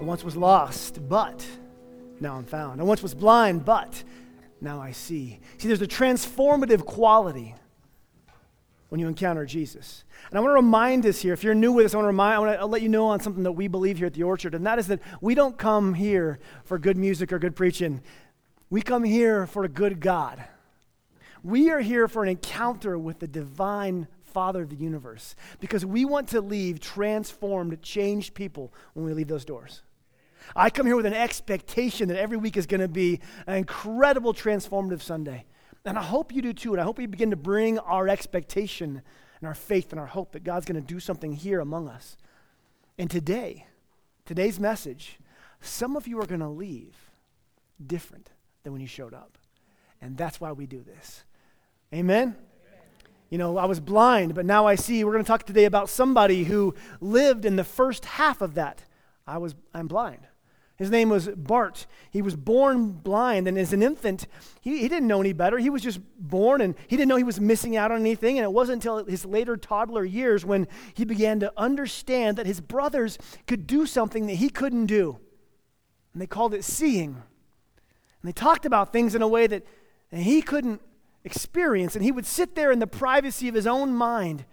I once was lost, but now I'm found. I once was blind, but now I see. See, there's a transformative quality when you encounter Jesus. And I want to remind us here, if you're new with us, I want to remind, I want to let you know on something that we believe here at the Orchard, and that is that we don't come here for good music or good preaching. We come here for a good God. We are here for an encounter with the divine Father of the universe because we want to leave transformed, changed people when we leave those doors. I come here with an expectation that every week is going to be an incredible transformative Sunday. And I hope you do too. And I hope we begin to bring our expectation and our faith and our hope that God's going to do something here among us. And today, today's message, some of you are going to leave different than when you showed up. And that's why we do this. Amen? You know, I was blind, but now I see. We're going to talk today about somebody who lived in the first half of that. I was I'm blind. His name was Bart. He was born blind, and as an infant, he, he didn't know any better. He was just born, and he didn't know he was missing out on anything. And it wasn't until his later toddler years when he began to understand that his brothers could do something that he couldn't do. And they called it seeing. And they talked about things in a way that he couldn't experience. And he would sit there in the privacy of his own mind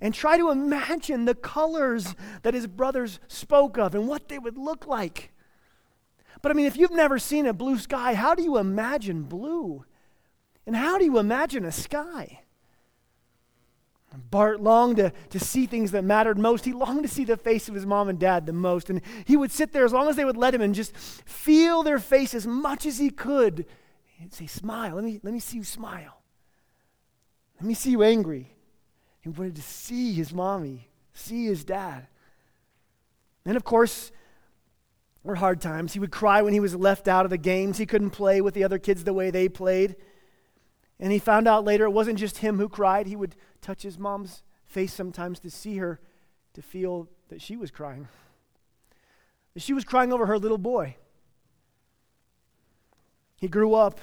and try to imagine the colors that his brothers spoke of and what they would look like. But I mean, if you've never seen a blue sky, how do you imagine blue? And how do you imagine a sky? Bart longed to, to see things that mattered most. He longed to see the face of his mom and dad the most. And he would sit there as long as they would let him and just feel their face as much as he could. He'd say, Smile. Let me, let me see you smile. Let me see you angry. He wanted to see his mommy, see his dad. And of course, were hard times. He would cry when he was left out of the games. He couldn't play with the other kids the way they played. And he found out later it wasn't just him who cried. He would touch his mom's face sometimes to see her, to feel that she was crying. She was crying over her little boy. He grew up,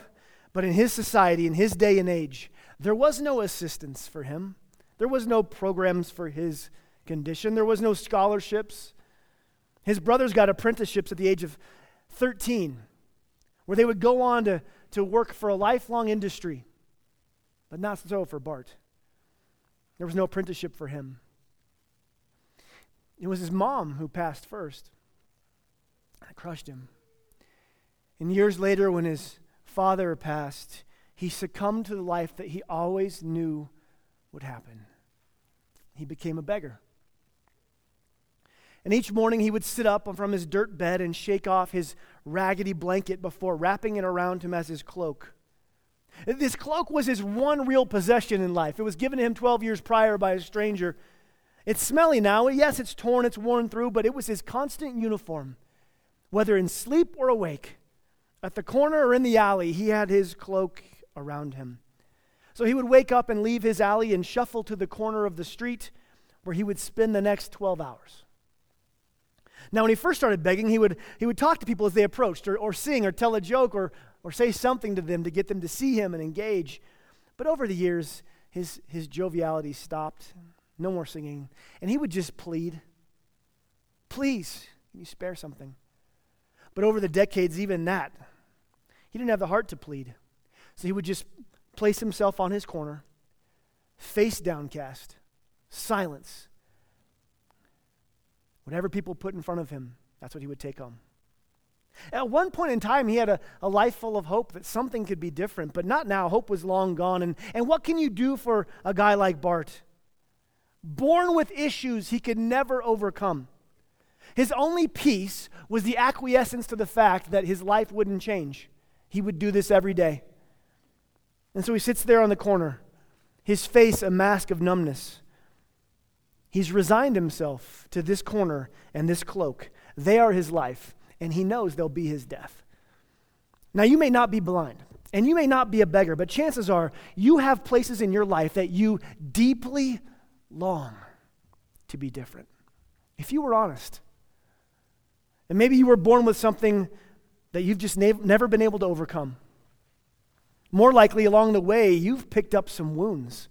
but in his society, in his day and age, there was no assistance for him. There was no programs for his condition. There was no scholarships. His brothers got apprenticeships at the age of 13, where they would go on to, to work for a lifelong industry. But not so for Bart. There was no apprenticeship for him. It was his mom who passed first. That crushed him. And years later, when his father passed, he succumbed to the life that he always knew would happen. He became a beggar. And each morning he would sit up from his dirt bed and shake off his raggedy blanket before wrapping it around him as his cloak. This cloak was his one real possession in life. It was given to him 12 years prior by a stranger. It's smelly now. Yes, it's torn, it's worn through, but it was his constant uniform. Whether in sleep or awake, at the corner or in the alley, he had his cloak around him. So he would wake up and leave his alley and shuffle to the corner of the street where he would spend the next 12 hours. Now, when he first started begging, he would, he would talk to people as they approached, or, or sing, or tell a joke, or, or say something to them to get them to see him and engage. But over the years, his, his joviality stopped. No more singing. And he would just plead, Please, can you spare something? But over the decades, even that, he didn't have the heart to plead. So he would just place himself on his corner, face downcast, silence, Whatever people put in front of him, that's what he would take on. At one point in time, he had a, a life full of hope that something could be different, but not now. Hope was long gone. And, and what can you do for a guy like Bart? Born with issues he could never overcome. His only peace was the acquiescence to the fact that his life wouldn't change. He would do this every day. And so he sits there on the corner, his face a mask of numbness. He's resigned himself to this corner and this cloak. They are his life, and he knows they'll be his death. Now, you may not be blind, and you may not be a beggar, but chances are you have places in your life that you deeply long to be different. If you were honest, and maybe you were born with something that you've just ne- never been able to overcome. More likely, along the way, you've picked up some wounds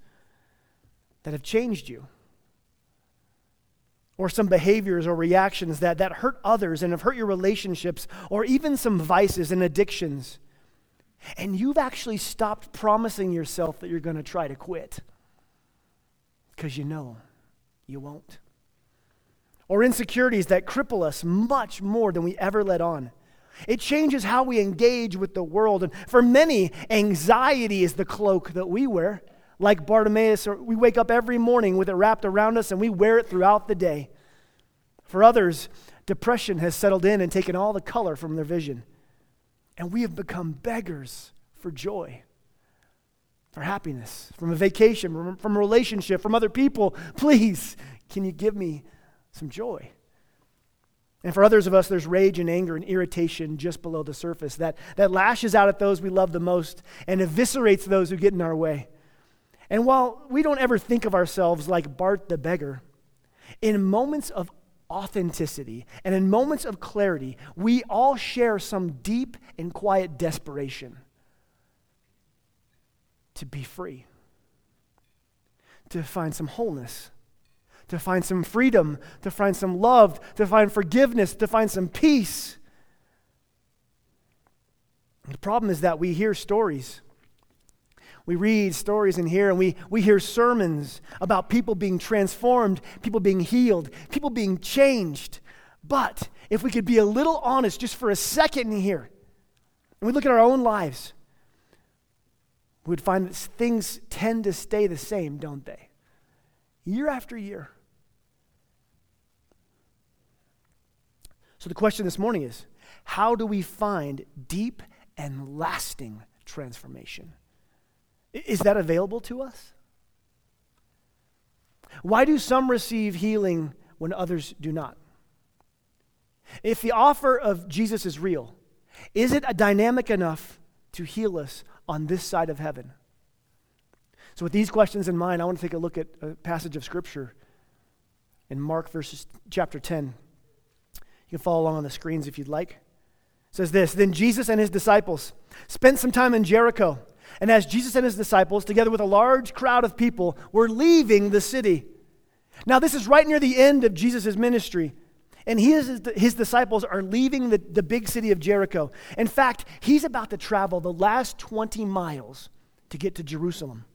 that have changed you or some behaviors or reactions that, that hurt others and have hurt your relationships, or even some vices and addictions. And you've actually stopped promising yourself that you're going to try to quit because you know you won't. Or insecurities that cripple us much more than we ever let on. It changes how we engage with the world. And for many, anxiety is the cloak that we wear. Like Bartimaeus, or we wake up every morning with it wrapped around us and we wear it throughout the day. For others, depression has settled in and taken all the color from their vision. And we have become beggars for joy, for happiness, from a vacation, from a relationship, from other people. Please, can you give me some joy? And for others of us, there's rage and anger and irritation just below the surface that, that lashes out at those we love the most and eviscerates those who get in our way. And while we don't ever think of ourselves like Bart the beggar, in moments of authenticity and in moments of clarity, we all share some deep and quiet desperation to be free, to find some wholeness to find some freedom, to find some love, to find forgiveness, to find some peace. The problem is that we hear stories. We read stories in here and we, we hear sermons about people being transformed, people being healed, people being changed. But if we could be a little honest just for a second in here, and we look at our own lives, we would find that things tend to stay the same, don't they? Year after year. So the question this morning is how do we find deep and lasting transformation? Is that available to us? Why do some receive healing when others do not? If the offer of Jesus is real, is it a dynamic enough to heal us on this side of heaven? So, with these questions in mind, I want to take a look at a passage of Scripture in Mark verses chapter 10. You can follow along on the screens if you'd like. It says this Then Jesus and his disciples spent some time in Jericho. And as Jesus and his disciples, together with a large crowd of people, were leaving the city. Now, this is right near the end of Jesus' ministry. And he is, his disciples are leaving the, the big city of Jericho. In fact, he's about to travel the last 20 miles to get to Jerusalem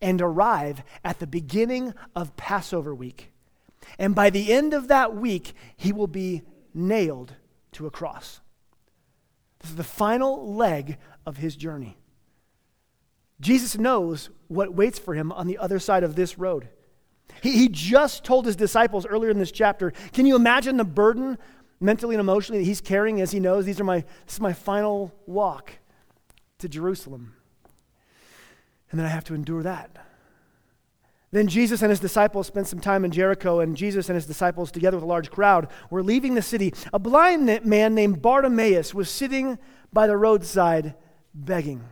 and arrive at the beginning of Passover week. And by the end of that week, he will be nailed to a cross. This is the final leg of his journey. Jesus knows what waits for him on the other side of this road. He, he just told his disciples earlier in this chapter can you imagine the burden mentally and emotionally that he's carrying as he knows these are my, this is my final walk to Jerusalem? And then I have to endure that. Then Jesus and his disciples spent some time in Jericho, and Jesus and his disciples, together with a large crowd, were leaving the city. A blind man named Bartimaeus was sitting by the roadside begging.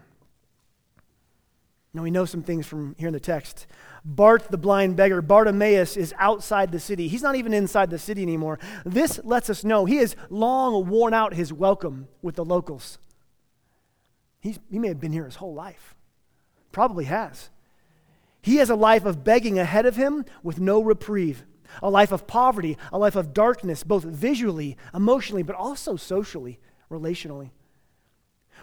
Now, we know some things from here in the text. Bart, the blind beggar, Bartimaeus, is outside the city. He's not even inside the city anymore. This lets us know he has long worn out his welcome with the locals. He's, he may have been here his whole life, probably has. He has a life of begging ahead of him with no reprieve, a life of poverty, a life of darkness, both visually, emotionally, but also socially, relationally.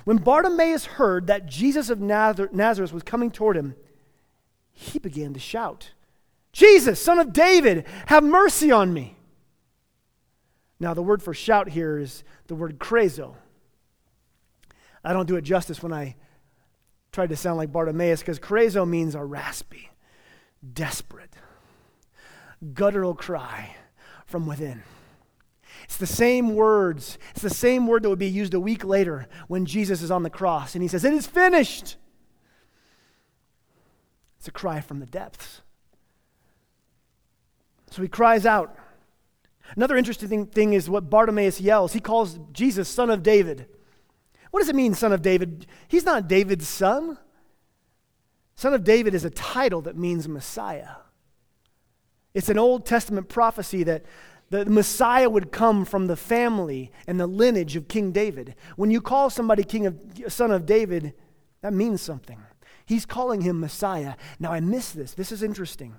When Bartimaeus heard that Jesus of Nazareth was coming toward him, he began to shout, Jesus, son of David, have mercy on me. Now, the word for shout here is the word krezo. I don't do it justice when I tried to sound like Bartimaeus because krezo means a raspy, desperate, guttural cry from within. It's the same words. It's the same word that would be used a week later when Jesus is on the cross and he says, It is finished. It's a cry from the depths. So he cries out. Another interesting thing is what Bartimaeus yells. He calls Jesus son of David. What does it mean, son of David? He's not David's son. Son of David is a title that means Messiah. It's an Old Testament prophecy that the Messiah would come from the family and the lineage of King David. When you call somebody king of son of David, that means something. He's calling him Messiah. Now I miss this. This is interesting.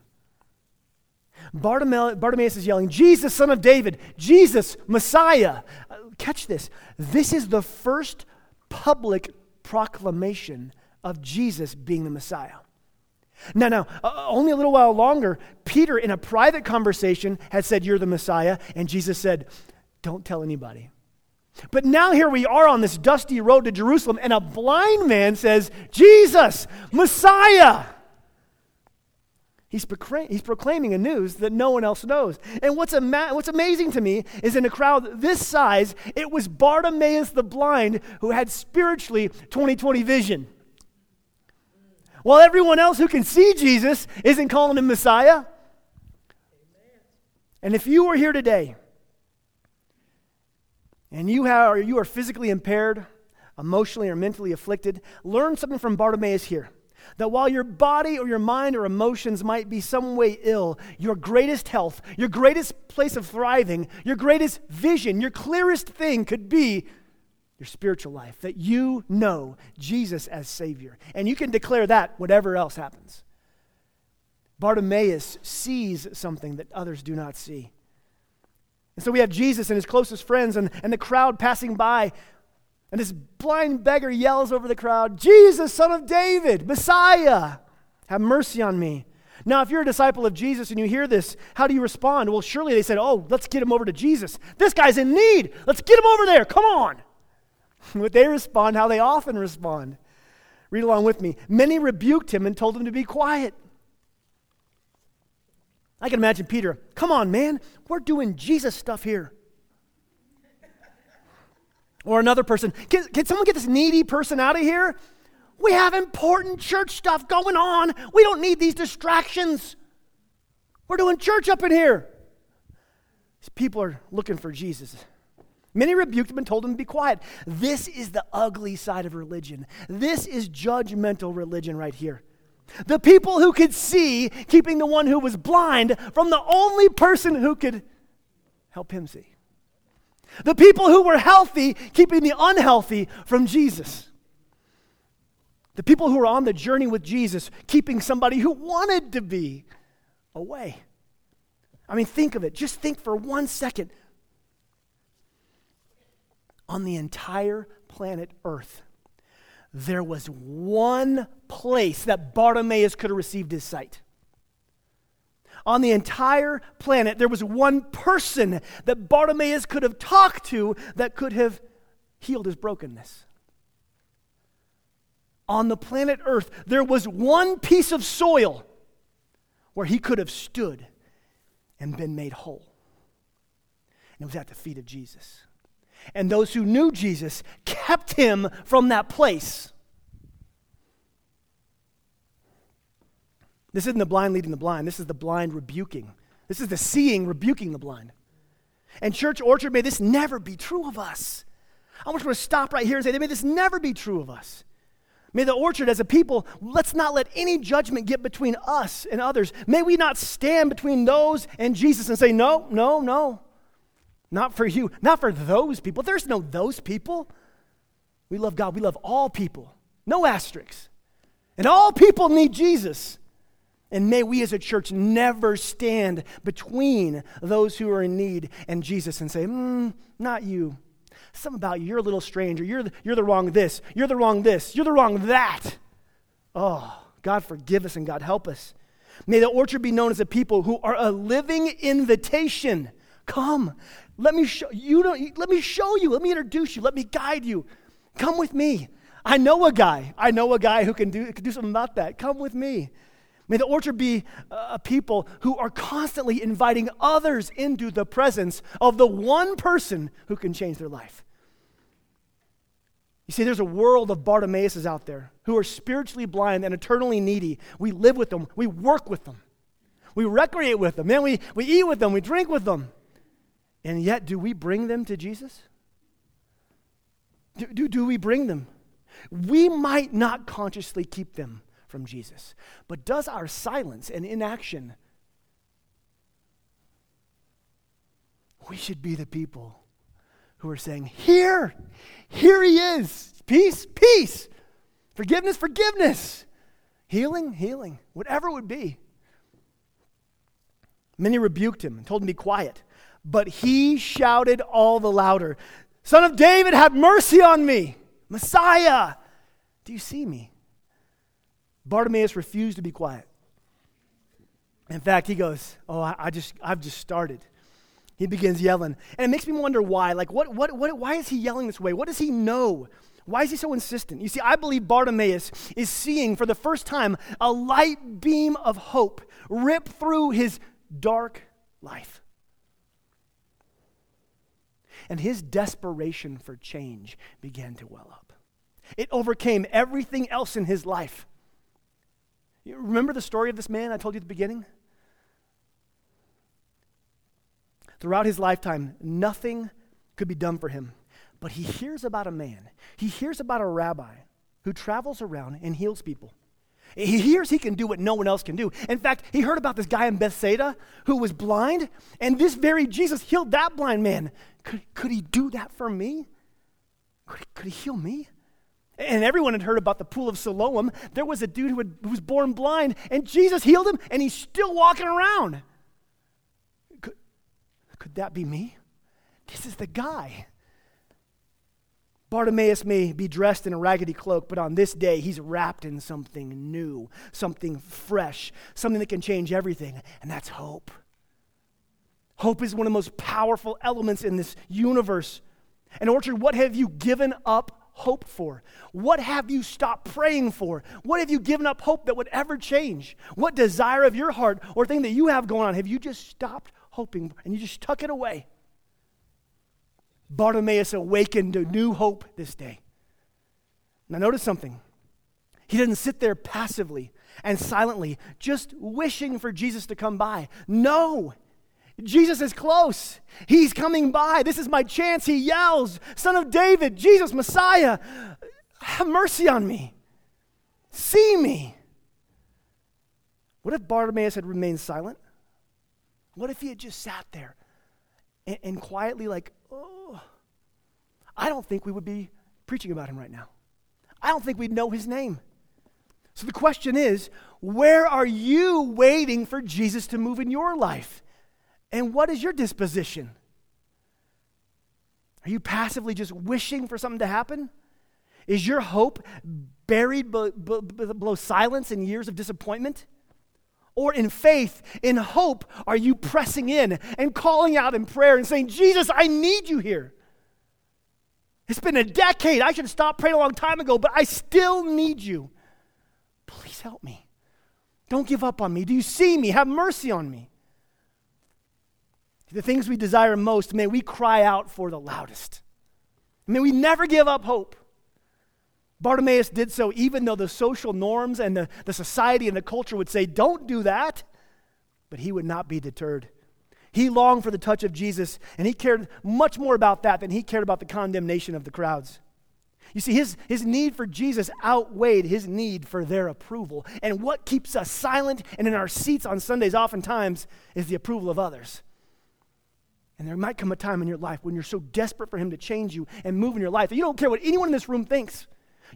Bartimaeus is yelling, Jesus, son of David, Jesus, Messiah. Uh, catch this. This is the first public proclamation of Jesus being the Messiah. Now, now, uh, only a little while longer, Peter, in a private conversation, had said, You're the Messiah. And Jesus said, Don't tell anybody. But now here we are on this dusty road to Jerusalem, and a blind man says, Jesus, Messiah. He's, he's proclaiming a news that no one else knows. And what's, ama- what's amazing to me is in a crowd this size, it was Bartimaeus the blind who had spiritually 2020 vision. While everyone else who can see Jesus isn't calling him Messiah. And if you are here today and you, have, you are physically impaired, emotionally or mentally afflicted, learn something from Bartimaeus here. That while your body or your mind or emotions might be some way ill, your greatest health, your greatest place of thriving, your greatest vision, your clearest thing could be your spiritual life. That you know Jesus as Savior. And you can declare that whatever else happens. Bartimaeus sees something that others do not see. And so we have Jesus and his closest friends and, and the crowd passing by. And this blind beggar yells over the crowd, Jesus, son of David, Messiah, have mercy on me. Now, if you're a disciple of Jesus and you hear this, how do you respond? Well, surely they said, Oh, let's get him over to Jesus. This guy's in need. Let's get him over there. Come on. But they respond how they often respond. Read along with me. Many rebuked him and told him to be quiet. I can imagine Peter, come on, man, we're doing Jesus stuff here. Or another person, can, can someone get this needy person out of here? We have important church stuff going on. We don't need these distractions. We're doing church up in here. These people are looking for Jesus. Many rebuked him and told him to be quiet. This is the ugly side of religion. This is judgmental religion right here. The people who could see, keeping the one who was blind from the only person who could help him see. The people who were healthy, keeping the unhealthy from Jesus. The people who were on the journey with Jesus, keeping somebody who wanted to be away. I mean, think of it. Just think for one second. On the entire planet Earth, there was one place that Bartimaeus could have received his sight. On the entire planet, there was one person that Bartimaeus could have talked to that could have healed his brokenness. On the planet Earth, there was one piece of soil where he could have stood and been made whole. And it was at the feet of Jesus and those who knew Jesus kept him from that place. This isn't the blind leading the blind, this is the blind rebuking. This is the seeing rebuking the blind. And, Church Orchard, may this never be true of us. I want you to stop right here and say, may this never be true of us. May the orchard, as a people, let's not let any judgment get between us and others. May we not stand between those and Jesus and say, no, no, no. Not for you, not for those people. There's no those people. We love God. We love all people. No asterisks. And all people need Jesus. And may we as a church never stand between those who are in need and Jesus and say, mm, not you. Something about you. You're a little stranger. You're the, you're the wrong this. You're the wrong this. You're the wrong that. Oh, God forgive us and God help us. May the orchard be known as a people who are a living invitation. Come, let me show you. Don't, let me show you. Let me introduce you. Let me guide you. Come with me. I know a guy. I know a guy who can do, can do something about that. Come with me. May the orchard be a people who are constantly inviting others into the presence of the one person who can change their life. You see, there's a world of Bartimaeus out there who are spiritually blind and eternally needy. We live with them, we work with them, we recreate with them, man, we, we eat with them, we drink with them. And yet, do we bring them to Jesus? Do, do, do we bring them? We might not consciously keep them from Jesus, but does our silence and inaction? We should be the people who are saying, Here, here he is. Peace, peace. Forgiveness, forgiveness. Healing, healing. Whatever it would be. Many rebuked him and told him to be quiet. But he shouted all the louder, Son of David, have mercy on me! Messiah, do you see me? Bartimaeus refused to be quiet. In fact, he goes, Oh, I, I just, I've just started. He begins yelling. And it makes me wonder why. Like, what, what, what, why is he yelling this way? What does he know? Why is he so insistent? You see, I believe Bartimaeus is seeing for the first time a light beam of hope rip through his dark life. And his desperation for change began to well up. It overcame everything else in his life. Remember the story of this man I told you at the beginning? Throughout his lifetime, nothing could be done for him. But he hears about a man, he hears about a rabbi who travels around and heals people. He hears he can do what no one else can do. In fact, he heard about this guy in Bethsaida who was blind, and this very Jesus healed that blind man. Could, could he do that for me? Could he, could he heal me? And everyone had heard about the pool of Siloam. There was a dude who, had, who was born blind, and Jesus healed him, and he's still walking around. Could, could that be me? This is the guy. Bartimaeus may be dressed in a raggedy cloak, but on this day, he's wrapped in something new, something fresh, something that can change everything, and that's hope. Hope is one of the most powerful elements in this universe. And, Orchard, what have you given up hope for? What have you stopped praying for? What have you given up hope that would ever change? What desire of your heart or thing that you have going on have you just stopped hoping and you just tuck it away? Bartimaeus awakened to new hope this day. Now, notice something. He didn't sit there passively and silently, just wishing for Jesus to come by. No, Jesus is close. He's coming by. This is my chance. He yells, Son of David, Jesus, Messiah, have mercy on me. See me. What if Bartimaeus had remained silent? What if he had just sat there and, and quietly, like, oh, I don't think we would be preaching about him right now. I don't think we'd know his name. So the question is where are you waiting for Jesus to move in your life? And what is your disposition? Are you passively just wishing for something to happen? Is your hope buried below silence and years of disappointment? Or in faith, in hope, are you pressing in and calling out in prayer and saying, Jesus, I need you here? It's been a decade. I should have stopped praying a long time ago, but I still need you. Please help me. Don't give up on me. Do you see me? Have mercy on me. The things we desire most, may we cry out for the loudest. May we never give up hope. Bartimaeus did so even though the social norms and the, the society and the culture would say, don't do that. But he would not be deterred. He longed for the touch of Jesus, and he cared much more about that than he cared about the condemnation of the crowds. You see, his, his need for Jesus outweighed his need for their approval. And what keeps us silent and in our seats on Sundays oftentimes is the approval of others. And there might come a time in your life when you're so desperate for him to change you and move in your life that you don't care what anyone in this room thinks.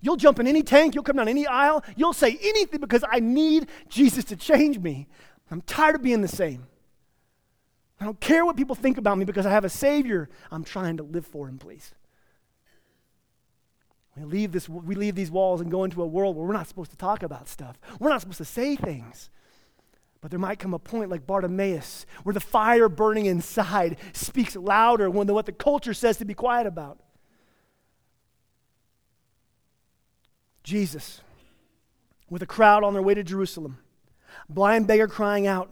You'll jump in any tank, you'll come down any aisle, you'll say anything because I need Jesus to change me. I'm tired of being the same. I don't care what people think about me because I have a Savior I'm trying to live for Him, please. We leave, this, we leave these walls and go into a world where we're not supposed to talk about stuff. We're not supposed to say things. But there might come a point like Bartimaeus where the fire burning inside speaks louder than what the culture says to be quiet about. Jesus, with a crowd on their way to Jerusalem, blind beggar crying out,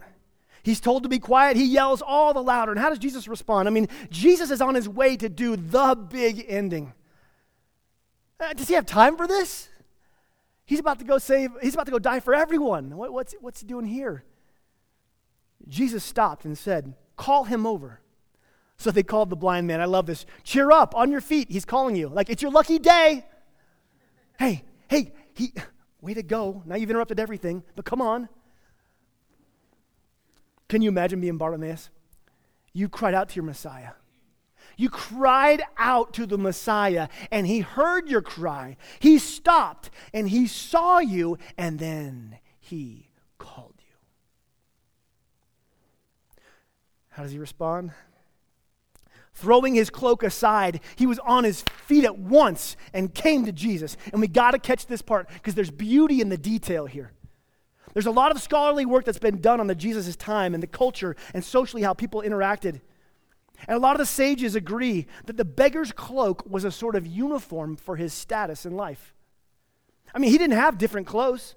He's told to be quiet. He yells all the louder. And how does Jesus respond? I mean, Jesus is on his way to do the big ending. Uh, does he have time for this? He's about to go save, he's about to go die for everyone. What, what's, what's he doing here? Jesus stopped and said, Call him over. So they called the blind man. I love this. Cheer up, on your feet. He's calling you. Like, it's your lucky day. Hey, hey, he, way to go. Now you've interrupted everything, but come on. Can you imagine being Bartimaeus? You cried out to your Messiah. You cried out to the Messiah, and he heard your cry. He stopped, and he saw you, and then he called you. How does he respond? Throwing his cloak aside, he was on his feet at once and came to Jesus. And we got to catch this part because there's beauty in the detail here. There's a lot of scholarly work that's been done on the Jesus' time and the culture and socially how people interacted. And a lot of the sages agree that the beggar's cloak was a sort of uniform for his status in life. I mean, he didn't have different clothes.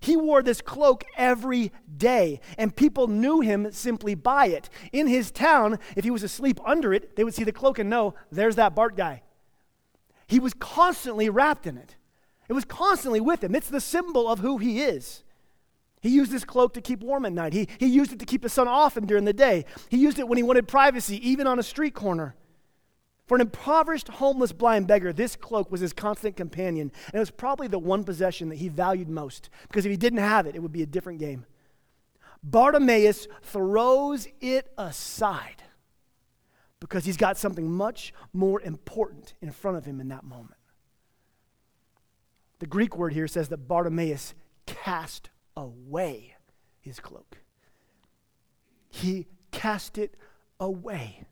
He wore this cloak every day, and people knew him simply by it. In his town, if he was asleep under it, they would see the cloak and know, there's that Bart guy. He was constantly wrapped in it, it was constantly with him. It's the symbol of who he is. He used his cloak to keep warm at night. He, he used it to keep the sun off him during the day. He used it when he wanted privacy, even on a street corner. For an impoverished, homeless, blind beggar, this cloak was his constant companion. And it was probably the one possession that he valued most, because if he didn't have it, it would be a different game. Bartimaeus throws it aside because he's got something much more important in front of him in that moment. The Greek word here says that Bartimaeus cast away his cloak. He cast it away.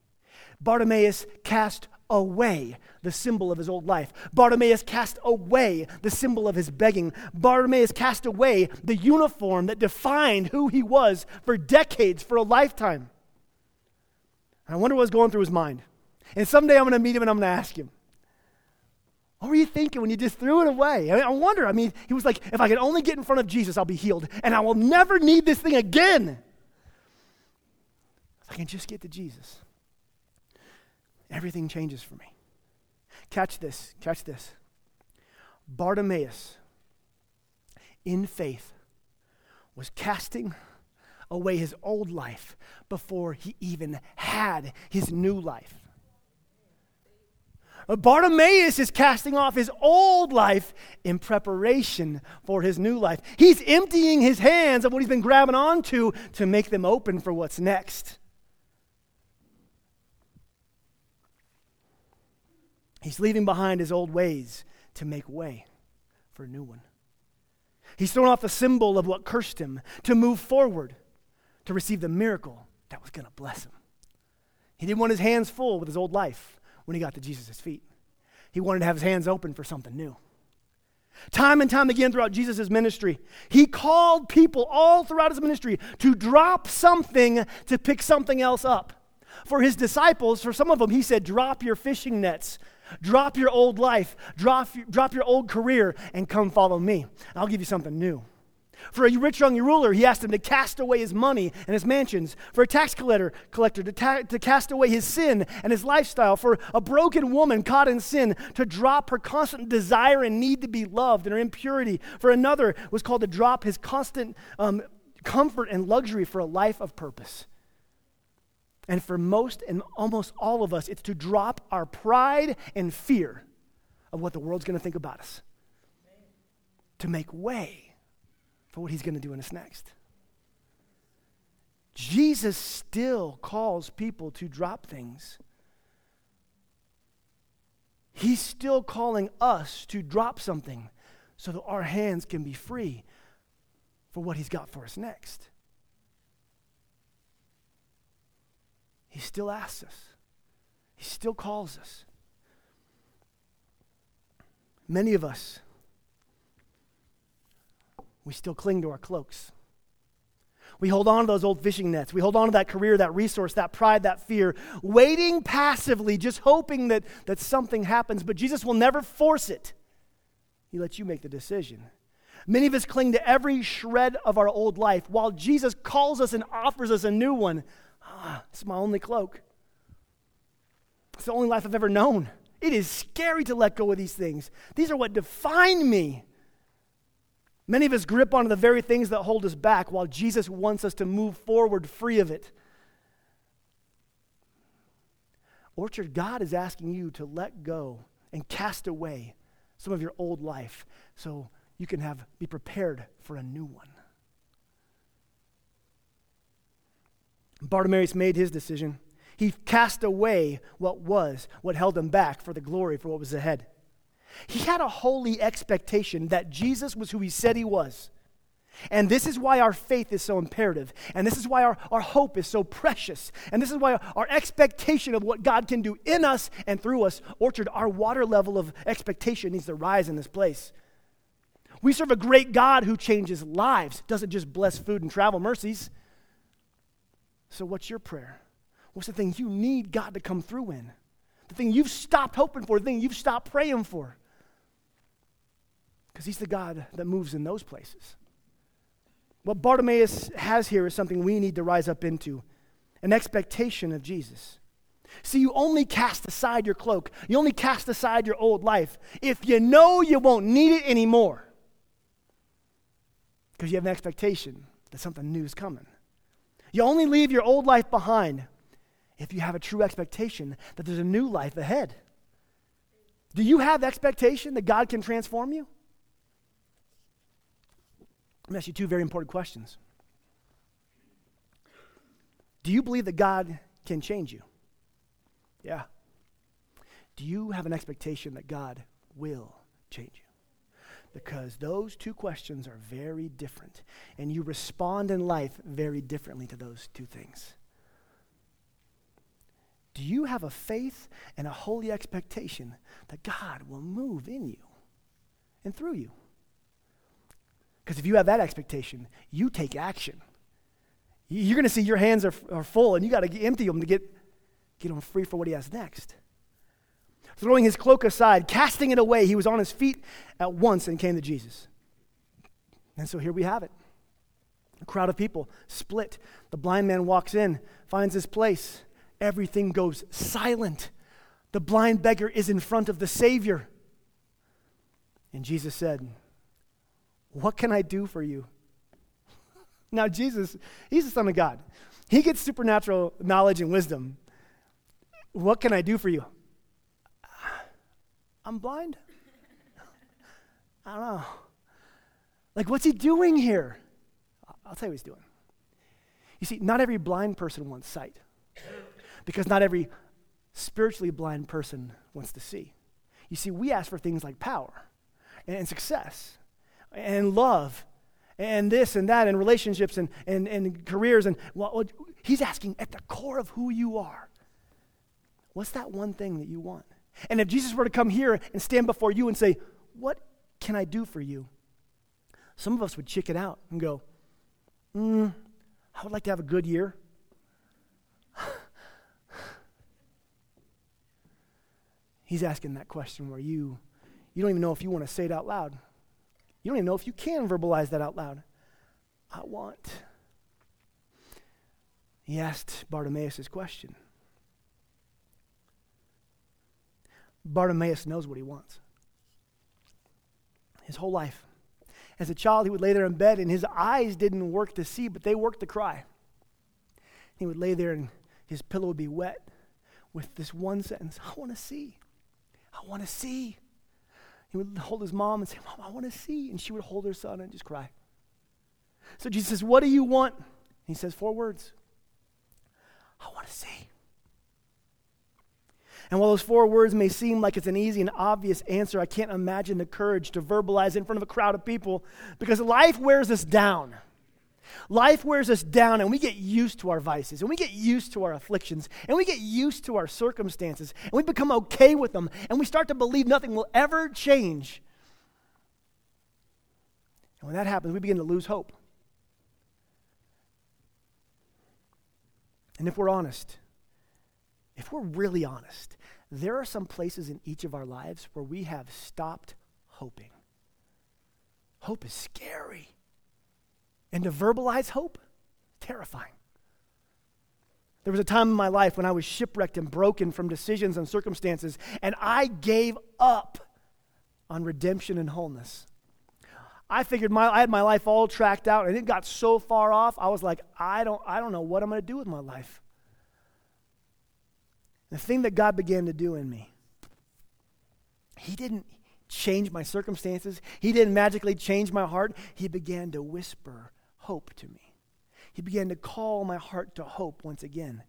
Bartimaeus cast away the symbol of his old life. Bartimaeus cast away the symbol of his begging. Bartimaeus cast away the uniform that defined who he was for decades, for a lifetime. And I wonder what's going through his mind. And someday I'm going to meet him and I'm going to ask him, what were you thinking when you just threw it away? I, mean, I wonder. I mean, he was like, if I can only get in front of Jesus, I'll be healed, and I will never need this thing again. If I can just get to Jesus, everything changes for me. Catch this, catch this. Bartimaeus, in faith, was casting away his old life before he even had his new life. Bartimaeus is casting off his old life in preparation for his new life. He's emptying his hands of what he's been grabbing onto to make them open for what's next. He's leaving behind his old ways to make way for a new one. He's thrown off the symbol of what cursed him to move forward to receive the miracle that was going to bless him. He didn't want his hands full with his old life when he got to Jesus' feet. He wanted to have his hands open for something new. Time and time again throughout Jesus' ministry, he called people all throughout his ministry to drop something to pick something else up. For his disciples, for some of them, he said, Drop your fishing nets, drop your old life, drop, drop your old career, and come follow me. I'll give you something new. For a rich young ruler, he asked him to cast away his money and his mansions. For a tax collector, collector to, ta- to cast away his sin and his lifestyle. For a broken woman caught in sin, to drop her constant desire and need to be loved and her impurity. For another was called to drop his constant um, comfort and luxury for a life of purpose. And for most and almost all of us, it's to drop our pride and fear of what the world's going to think about us, to make way for what he's going to do in us next. Jesus still calls people to drop things. He's still calling us to drop something so that our hands can be free for what he's got for us next. He still asks us, he still calls us. Many of us we still cling to our cloaks. We hold on to those old fishing nets. We hold on to that career, that resource, that pride, that fear, waiting passively, just hoping that, that something happens. But Jesus will never force it. He lets you make the decision. Many of us cling to every shred of our old life while Jesus calls us and offers us a new one. Ah, it's my only cloak. It's the only life I've ever known. It is scary to let go of these things. These are what define me. Many of us grip onto the very things that hold us back while Jesus wants us to move forward free of it. Orchard, God is asking you to let go and cast away some of your old life so you can have be prepared for a new one. Bartimaeus made his decision. He cast away what was, what held him back for the glory for what was ahead. He had a holy expectation that Jesus was who he said he was. And this is why our faith is so imperative. And this is why our, our hope is so precious. And this is why our expectation of what God can do in us and through us, Orchard, our water level of expectation needs to rise in this place. We serve a great God who changes lives, doesn't just bless food and travel mercies. So, what's your prayer? What's the thing you need God to come through in? The thing you've stopped hoping for, the thing you've stopped praying for. Because He's the God that moves in those places. What Bartimaeus has here is something we need to rise up into an expectation of Jesus. See, you only cast aside your cloak, you only cast aside your old life if you know you won't need it anymore. Because you have an expectation that something new is coming. You only leave your old life behind if you have a true expectation that there's a new life ahead. Do you have expectation that God can transform you? Me ask you two very important questions. Do you believe that God can change you? Yeah. Do you have an expectation that God will change you? Because those two questions are very different, and you respond in life very differently to those two things. Do you have a faith and a holy expectation that God will move in you and through you? Because if you have that expectation, you take action. You're going to see your hands are, are full and you got to empty them to get, get him free for what he has next. Throwing his cloak aside, casting it away, he was on his feet at once and came to Jesus. And so here we have it. A crowd of people split. The blind man walks in, finds his place. Everything goes silent. The blind beggar is in front of the Savior. And Jesus said, what can I do for you? Now, Jesus, he's the Son of God. He gets supernatural knowledge and wisdom. What can I do for you? I'm blind. I don't know. Like, what's he doing here? I'll tell you what he's doing. You see, not every blind person wants sight because not every spiritually blind person wants to see. You see, we ask for things like power and success and love and this and that and relationships and, and, and careers. And he's asking at the core of who you are, what's that one thing that you want? And if Jesus were to come here and stand before you and say, What can I do for you? Some of us would chicken out and go, mm, I would like to have a good year. He's asking that question where you, you don't even know if you want to say it out loud. You don't even know if you can verbalize that out loud. I want. He asked Bartimaeus question. Bartimaeus knows what he wants. His whole life. As a child, he would lay there in bed, and his eyes didn't work to see, but they worked to cry. He would lay there, and his pillow would be wet with this one sentence I want to see. I want to see. He would hold his mom and say, Mom, I want to see. And she would hold her son and just cry. So Jesus says, What do you want? He says four words I want to see. And while those four words may seem like it's an easy and obvious answer, I can't imagine the courage to verbalize in front of a crowd of people because life wears us down. Life wears us down, and we get used to our vices, and we get used to our afflictions, and we get used to our circumstances, and we become okay with them, and we start to believe nothing will ever change. And when that happens, we begin to lose hope. And if we're honest, if we're really honest, there are some places in each of our lives where we have stopped hoping. Hope is scary. And to verbalize hope, terrifying. There was a time in my life when I was shipwrecked and broken from decisions and circumstances, and I gave up on redemption and wholeness. I figured my, I had my life all tracked out, and it got so far off, I was like, I don't, I don't know what I'm going to do with my life. The thing that God began to do in me, He didn't change my circumstances, He didn't magically change my heart. He began to whisper hope to me. He began to call my heart to hope once again.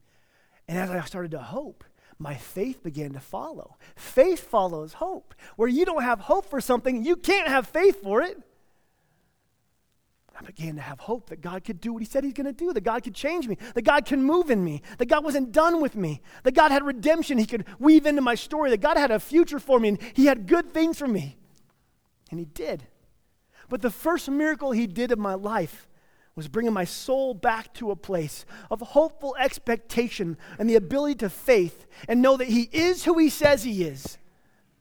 And as I started to hope, my faith began to follow. Faith follows hope. Where you don't have hope for something, you can't have faith for it. I began to have hope that God could do what He said He's going to do, that God could change me, that God can move in me, that God wasn't done with me, that God had redemption He could weave into my story, that God had a future for me, and He had good things for me. And He did. But the first miracle He did in my life was bringing my soul back to a place of hopeful expectation and the ability to faith and know that He is who He says He is.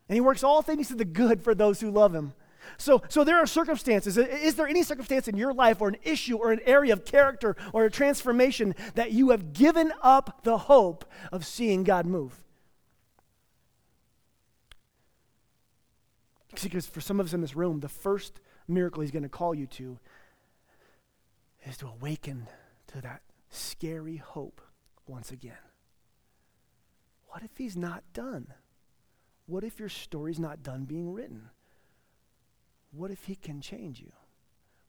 And He works all things to the good for those who love Him. So, so there are circumstances. Is there any circumstance in your life or an issue or an area of character or a transformation that you have given up the hope of seeing God move? Because for some of us in this room, the first miracle He's going to call you to is to awaken to that scary hope once again. What if he's not done? What if your story's not done being written? What if he can change you?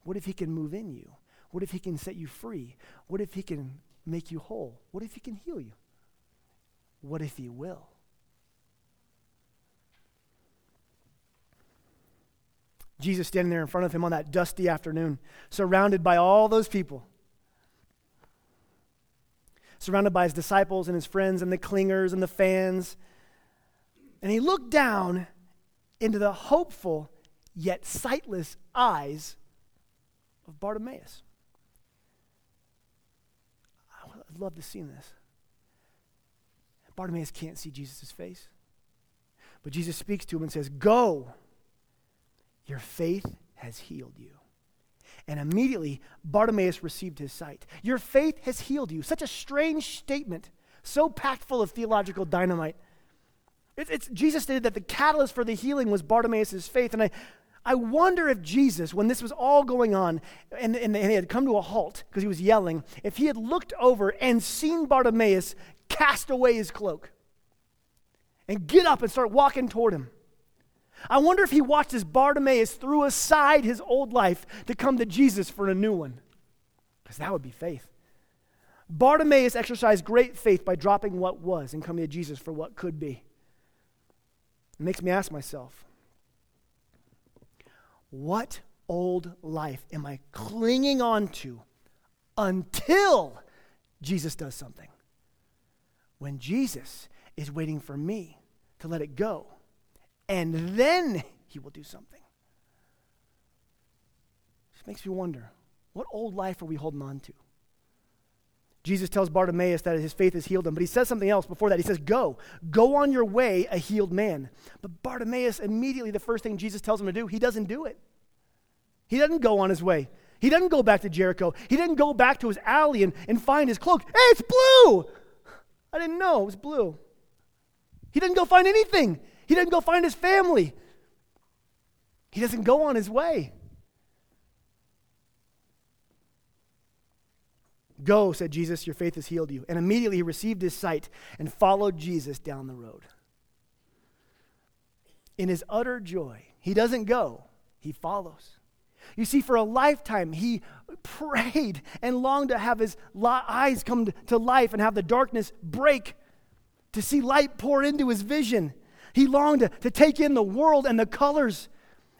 What if he can move in you? What if he can set you free? What if he can make you whole? What if he can heal you? What if he will? Jesus standing there in front of him on that dusty afternoon, surrounded by all those people, surrounded by his disciples and his friends and the clingers and the fans. And he looked down into the hopeful yet sightless eyes of Bartimaeus. I'd love to see this. Bartimaeus can't see Jesus' face. But Jesus speaks to him and says, Go your faith has healed you. And immediately, Bartimaeus received his sight. Your faith has healed you. Such a strange statement, so packed full of theological dynamite. It's, it's, Jesus stated that the catalyst for the healing was Bartimaeus' faith. And I, I wonder if Jesus, when this was all going on and, and, and he had come to a halt because he was yelling, if he had looked over and seen Bartimaeus cast away his cloak and get up and start walking toward him. I wonder if he watched as Bartimaeus threw aside his old life to come to Jesus for a new one. Because that would be faith. Bartimaeus exercised great faith by dropping what was and coming to Jesus for what could be. It makes me ask myself what old life am I clinging on to until Jesus does something? When Jesus is waiting for me to let it go and then he will do something. This makes me wonder what old life are we holding on to? Jesus tells Bartimaeus that his faith has healed him, but he says something else before that. He says, Go, go on your way, a healed man. But Bartimaeus, immediately, the first thing Jesus tells him to do, he doesn't do it. He doesn't go on his way. He doesn't go back to Jericho. He didn't go back to his alley and, and find his cloak. Hey, it's blue! I didn't know it was blue. He didn't go find anything. He doesn't go find his family. He doesn't go on his way. Go, said Jesus, your faith has healed you. And immediately he received his sight and followed Jesus down the road. In his utter joy, he doesn't go, he follows. You see, for a lifetime, he prayed and longed to have his eyes come to life and have the darkness break, to see light pour into his vision. He longed to, take in the world and the colors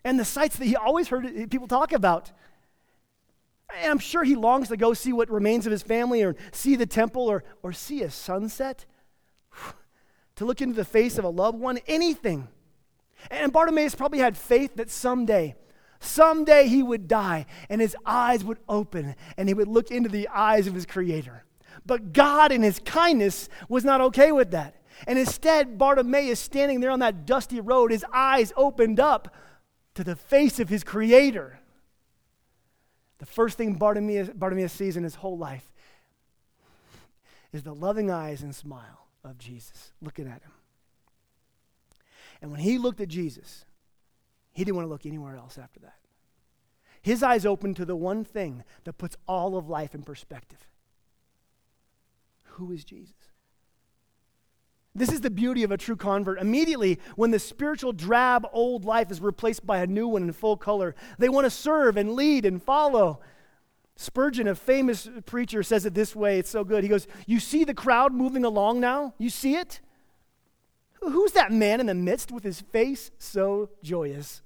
and the sights that he always heard people talk about. I'm sure he longs to go see what remains of his family or see the temple or, or see a sunset, to look into the face of a loved one, anything. And Bartimaeus probably had faith that someday, someday he would die and his eyes would open and he would look into the eyes of his creator. But God, in his kindness, was not okay with that. And instead, Bartimaeus, standing there on that dusty road, his eyes opened up to the face of his Creator. The first thing Bartimaeus, Bartimaeus sees in his whole life is the loving eyes and smile of Jesus looking at him. And when he looked at Jesus, he didn't want to look anywhere else after that. His eyes opened to the one thing that puts all of life in perspective. Who is Jesus? This is the beauty of a true convert. Immediately, when the spiritual drab old life is replaced by a new one in full color, they want to serve and lead and follow. Spurgeon, a famous preacher, says it this way. It's so good. He goes, You see the crowd moving along now? You see it? Who's that man in the midst with his face so joyous?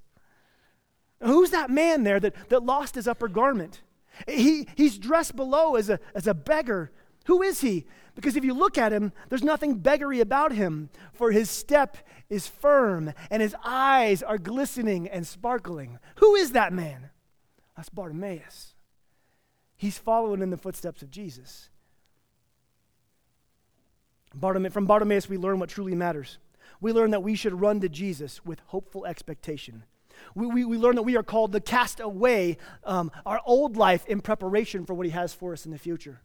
Who's that man there that, that lost his upper garment? He, he's dressed below as a, as a beggar. Who is he? Because if you look at him, there's nothing beggary about him, for his step is firm and his eyes are glistening and sparkling. Who is that man? That's Bartimaeus. He's following in the footsteps of Jesus. from Bartimaeus, we learn what truly matters. We learn that we should run to Jesus with hopeful expectation. We, we, we learn that we are called to cast away um, our old life in preparation for what He has for us in the future.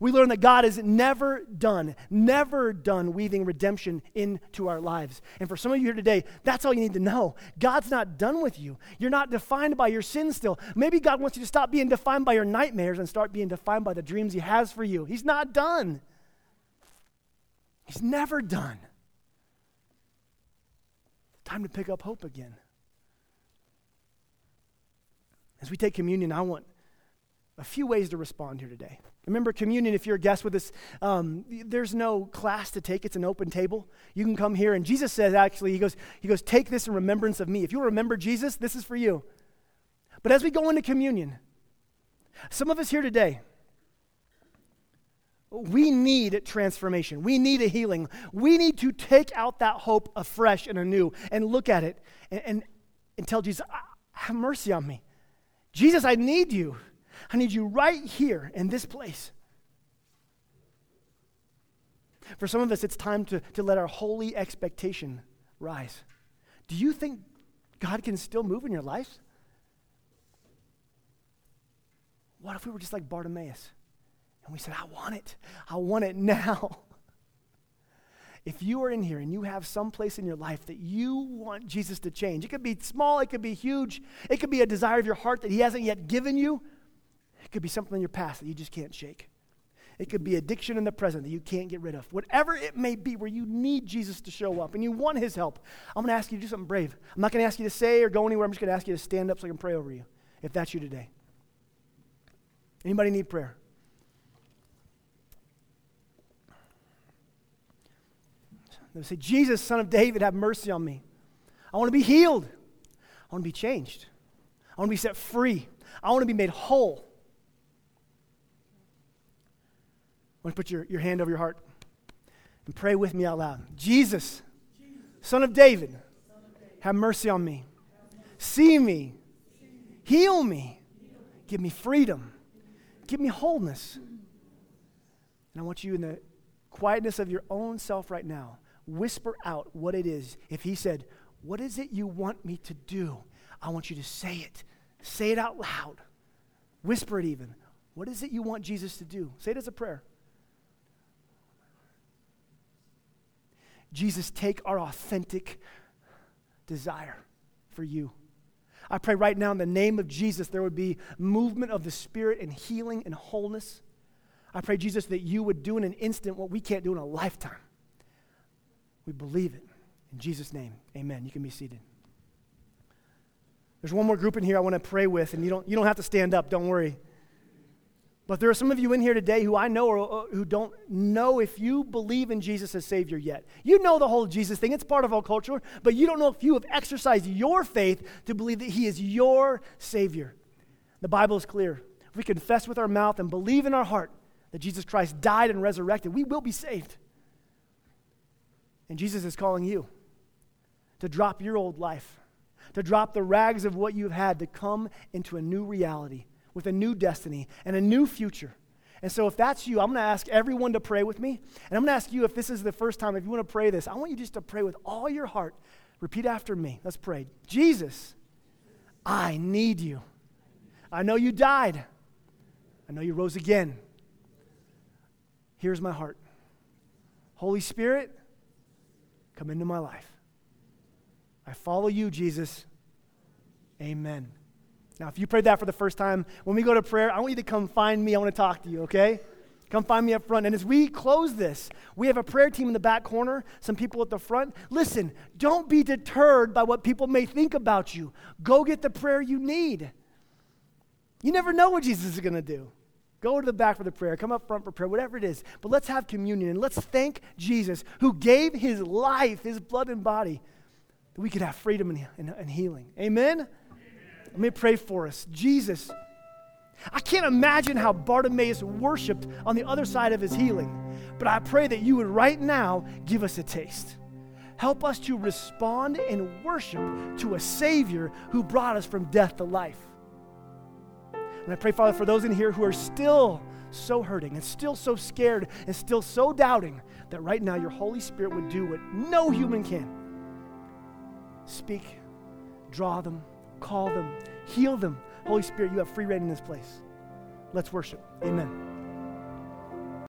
We learn that God is never done, never done weaving redemption into our lives. And for some of you here today, that's all you need to know. God's not done with you. You're not defined by your sin still. Maybe God wants you to stop being defined by your nightmares and start being defined by the dreams He has for you. He's not done, He's never done. Time to pick up hope again. As we take communion, I want a few ways to respond here today. Remember, communion, if you're a guest with us, um, there's no class to take. It's an open table. You can come here, and Jesus says, actually, he goes, he goes, take this in remembrance of me. If you remember Jesus, this is for you. But as we go into communion, some of us here today, we need transformation. We need a healing. We need to take out that hope afresh and anew and look at it and, and, and tell Jesus, have mercy on me. Jesus, I need you. I need you right here in this place. For some of us, it's time to, to let our holy expectation rise. Do you think God can still move in your life? What if we were just like Bartimaeus and we said, I want it. I want it now. If you are in here and you have some place in your life that you want Jesus to change, it could be small, it could be huge, it could be a desire of your heart that He hasn't yet given you, it could be something in your past that you just can't shake. It could be addiction in the present that you can't get rid of. Whatever it may be, where you need Jesus to show up and you want His help, I'm going to ask you to do something brave. I'm not going to ask you to say or go anywhere. I'm just going to ask you to stand up so I can pray over you, if that's you today. Anybody need prayer? They say, Jesus, son of David, have mercy on me. I want to be healed. I want to be changed. I want to be set free. I want to be made whole. I want to put your, your hand over your heart and pray with me out loud. Jesus, son of David, have mercy on me. See me. Heal me. Give me freedom. Give me wholeness. And I want you in the quietness of your own self right now whisper out what it is. If he said, What is it you want me to do? I want you to say it. Say it out loud. Whisper it even. What is it you want Jesus to do? Say it as a prayer. Jesus, take our authentic desire for you. I pray right now in the name of Jesus there would be movement of the Spirit and healing and wholeness. I pray, Jesus, that you would do in an instant what we can't do in a lifetime. We believe it. In Jesus' name, amen. You can be seated. There's one more group in here I want to pray with, and you don't, you don't have to stand up, don't worry. But there are some of you in here today who I know or, who don't know if you believe in Jesus as Savior yet. You know the whole Jesus thing, it's part of our culture, but you don't know if you have exercised your faith to believe that He is your Savior. The Bible is clear. If we confess with our mouth and believe in our heart that Jesus Christ died and resurrected, we will be saved. And Jesus is calling you to drop your old life, to drop the rags of what you've had, to come into a new reality with a new destiny and a new future. And so, if that's you, I'm going to ask everyone to pray with me. And I'm going to ask you if this is the first time, if you want to pray this, I want you just to pray with all your heart. Repeat after me. Let's pray. Jesus, I need you. I know you died. I know you rose again. Here's my heart. Holy Spirit, Come into my life. I follow you, Jesus. Amen. Now, if you prayed that for the first time, when we go to prayer, I want you to come find me. I want to talk to you, okay? Come find me up front. And as we close this, we have a prayer team in the back corner, some people at the front. Listen, don't be deterred by what people may think about you. Go get the prayer you need. You never know what Jesus is going to do. Go to the back for the prayer. Come up front for prayer, whatever it is. But let's have communion and let's thank Jesus who gave his life, his blood and body, that we could have freedom and, and, and healing. Amen? Let me pray for us. Jesus, I can't imagine how Bartimaeus worshiped on the other side of his healing, but I pray that you would right now give us a taste. Help us to respond in worship to a Savior who brought us from death to life. And I pray, Father, for those in here who are still so hurting and still so scared and still so doubting that right now your Holy Spirit would do what no human can. Speak, draw them, call them, heal them. Holy Spirit, you have free rein in this place. Let's worship. Amen.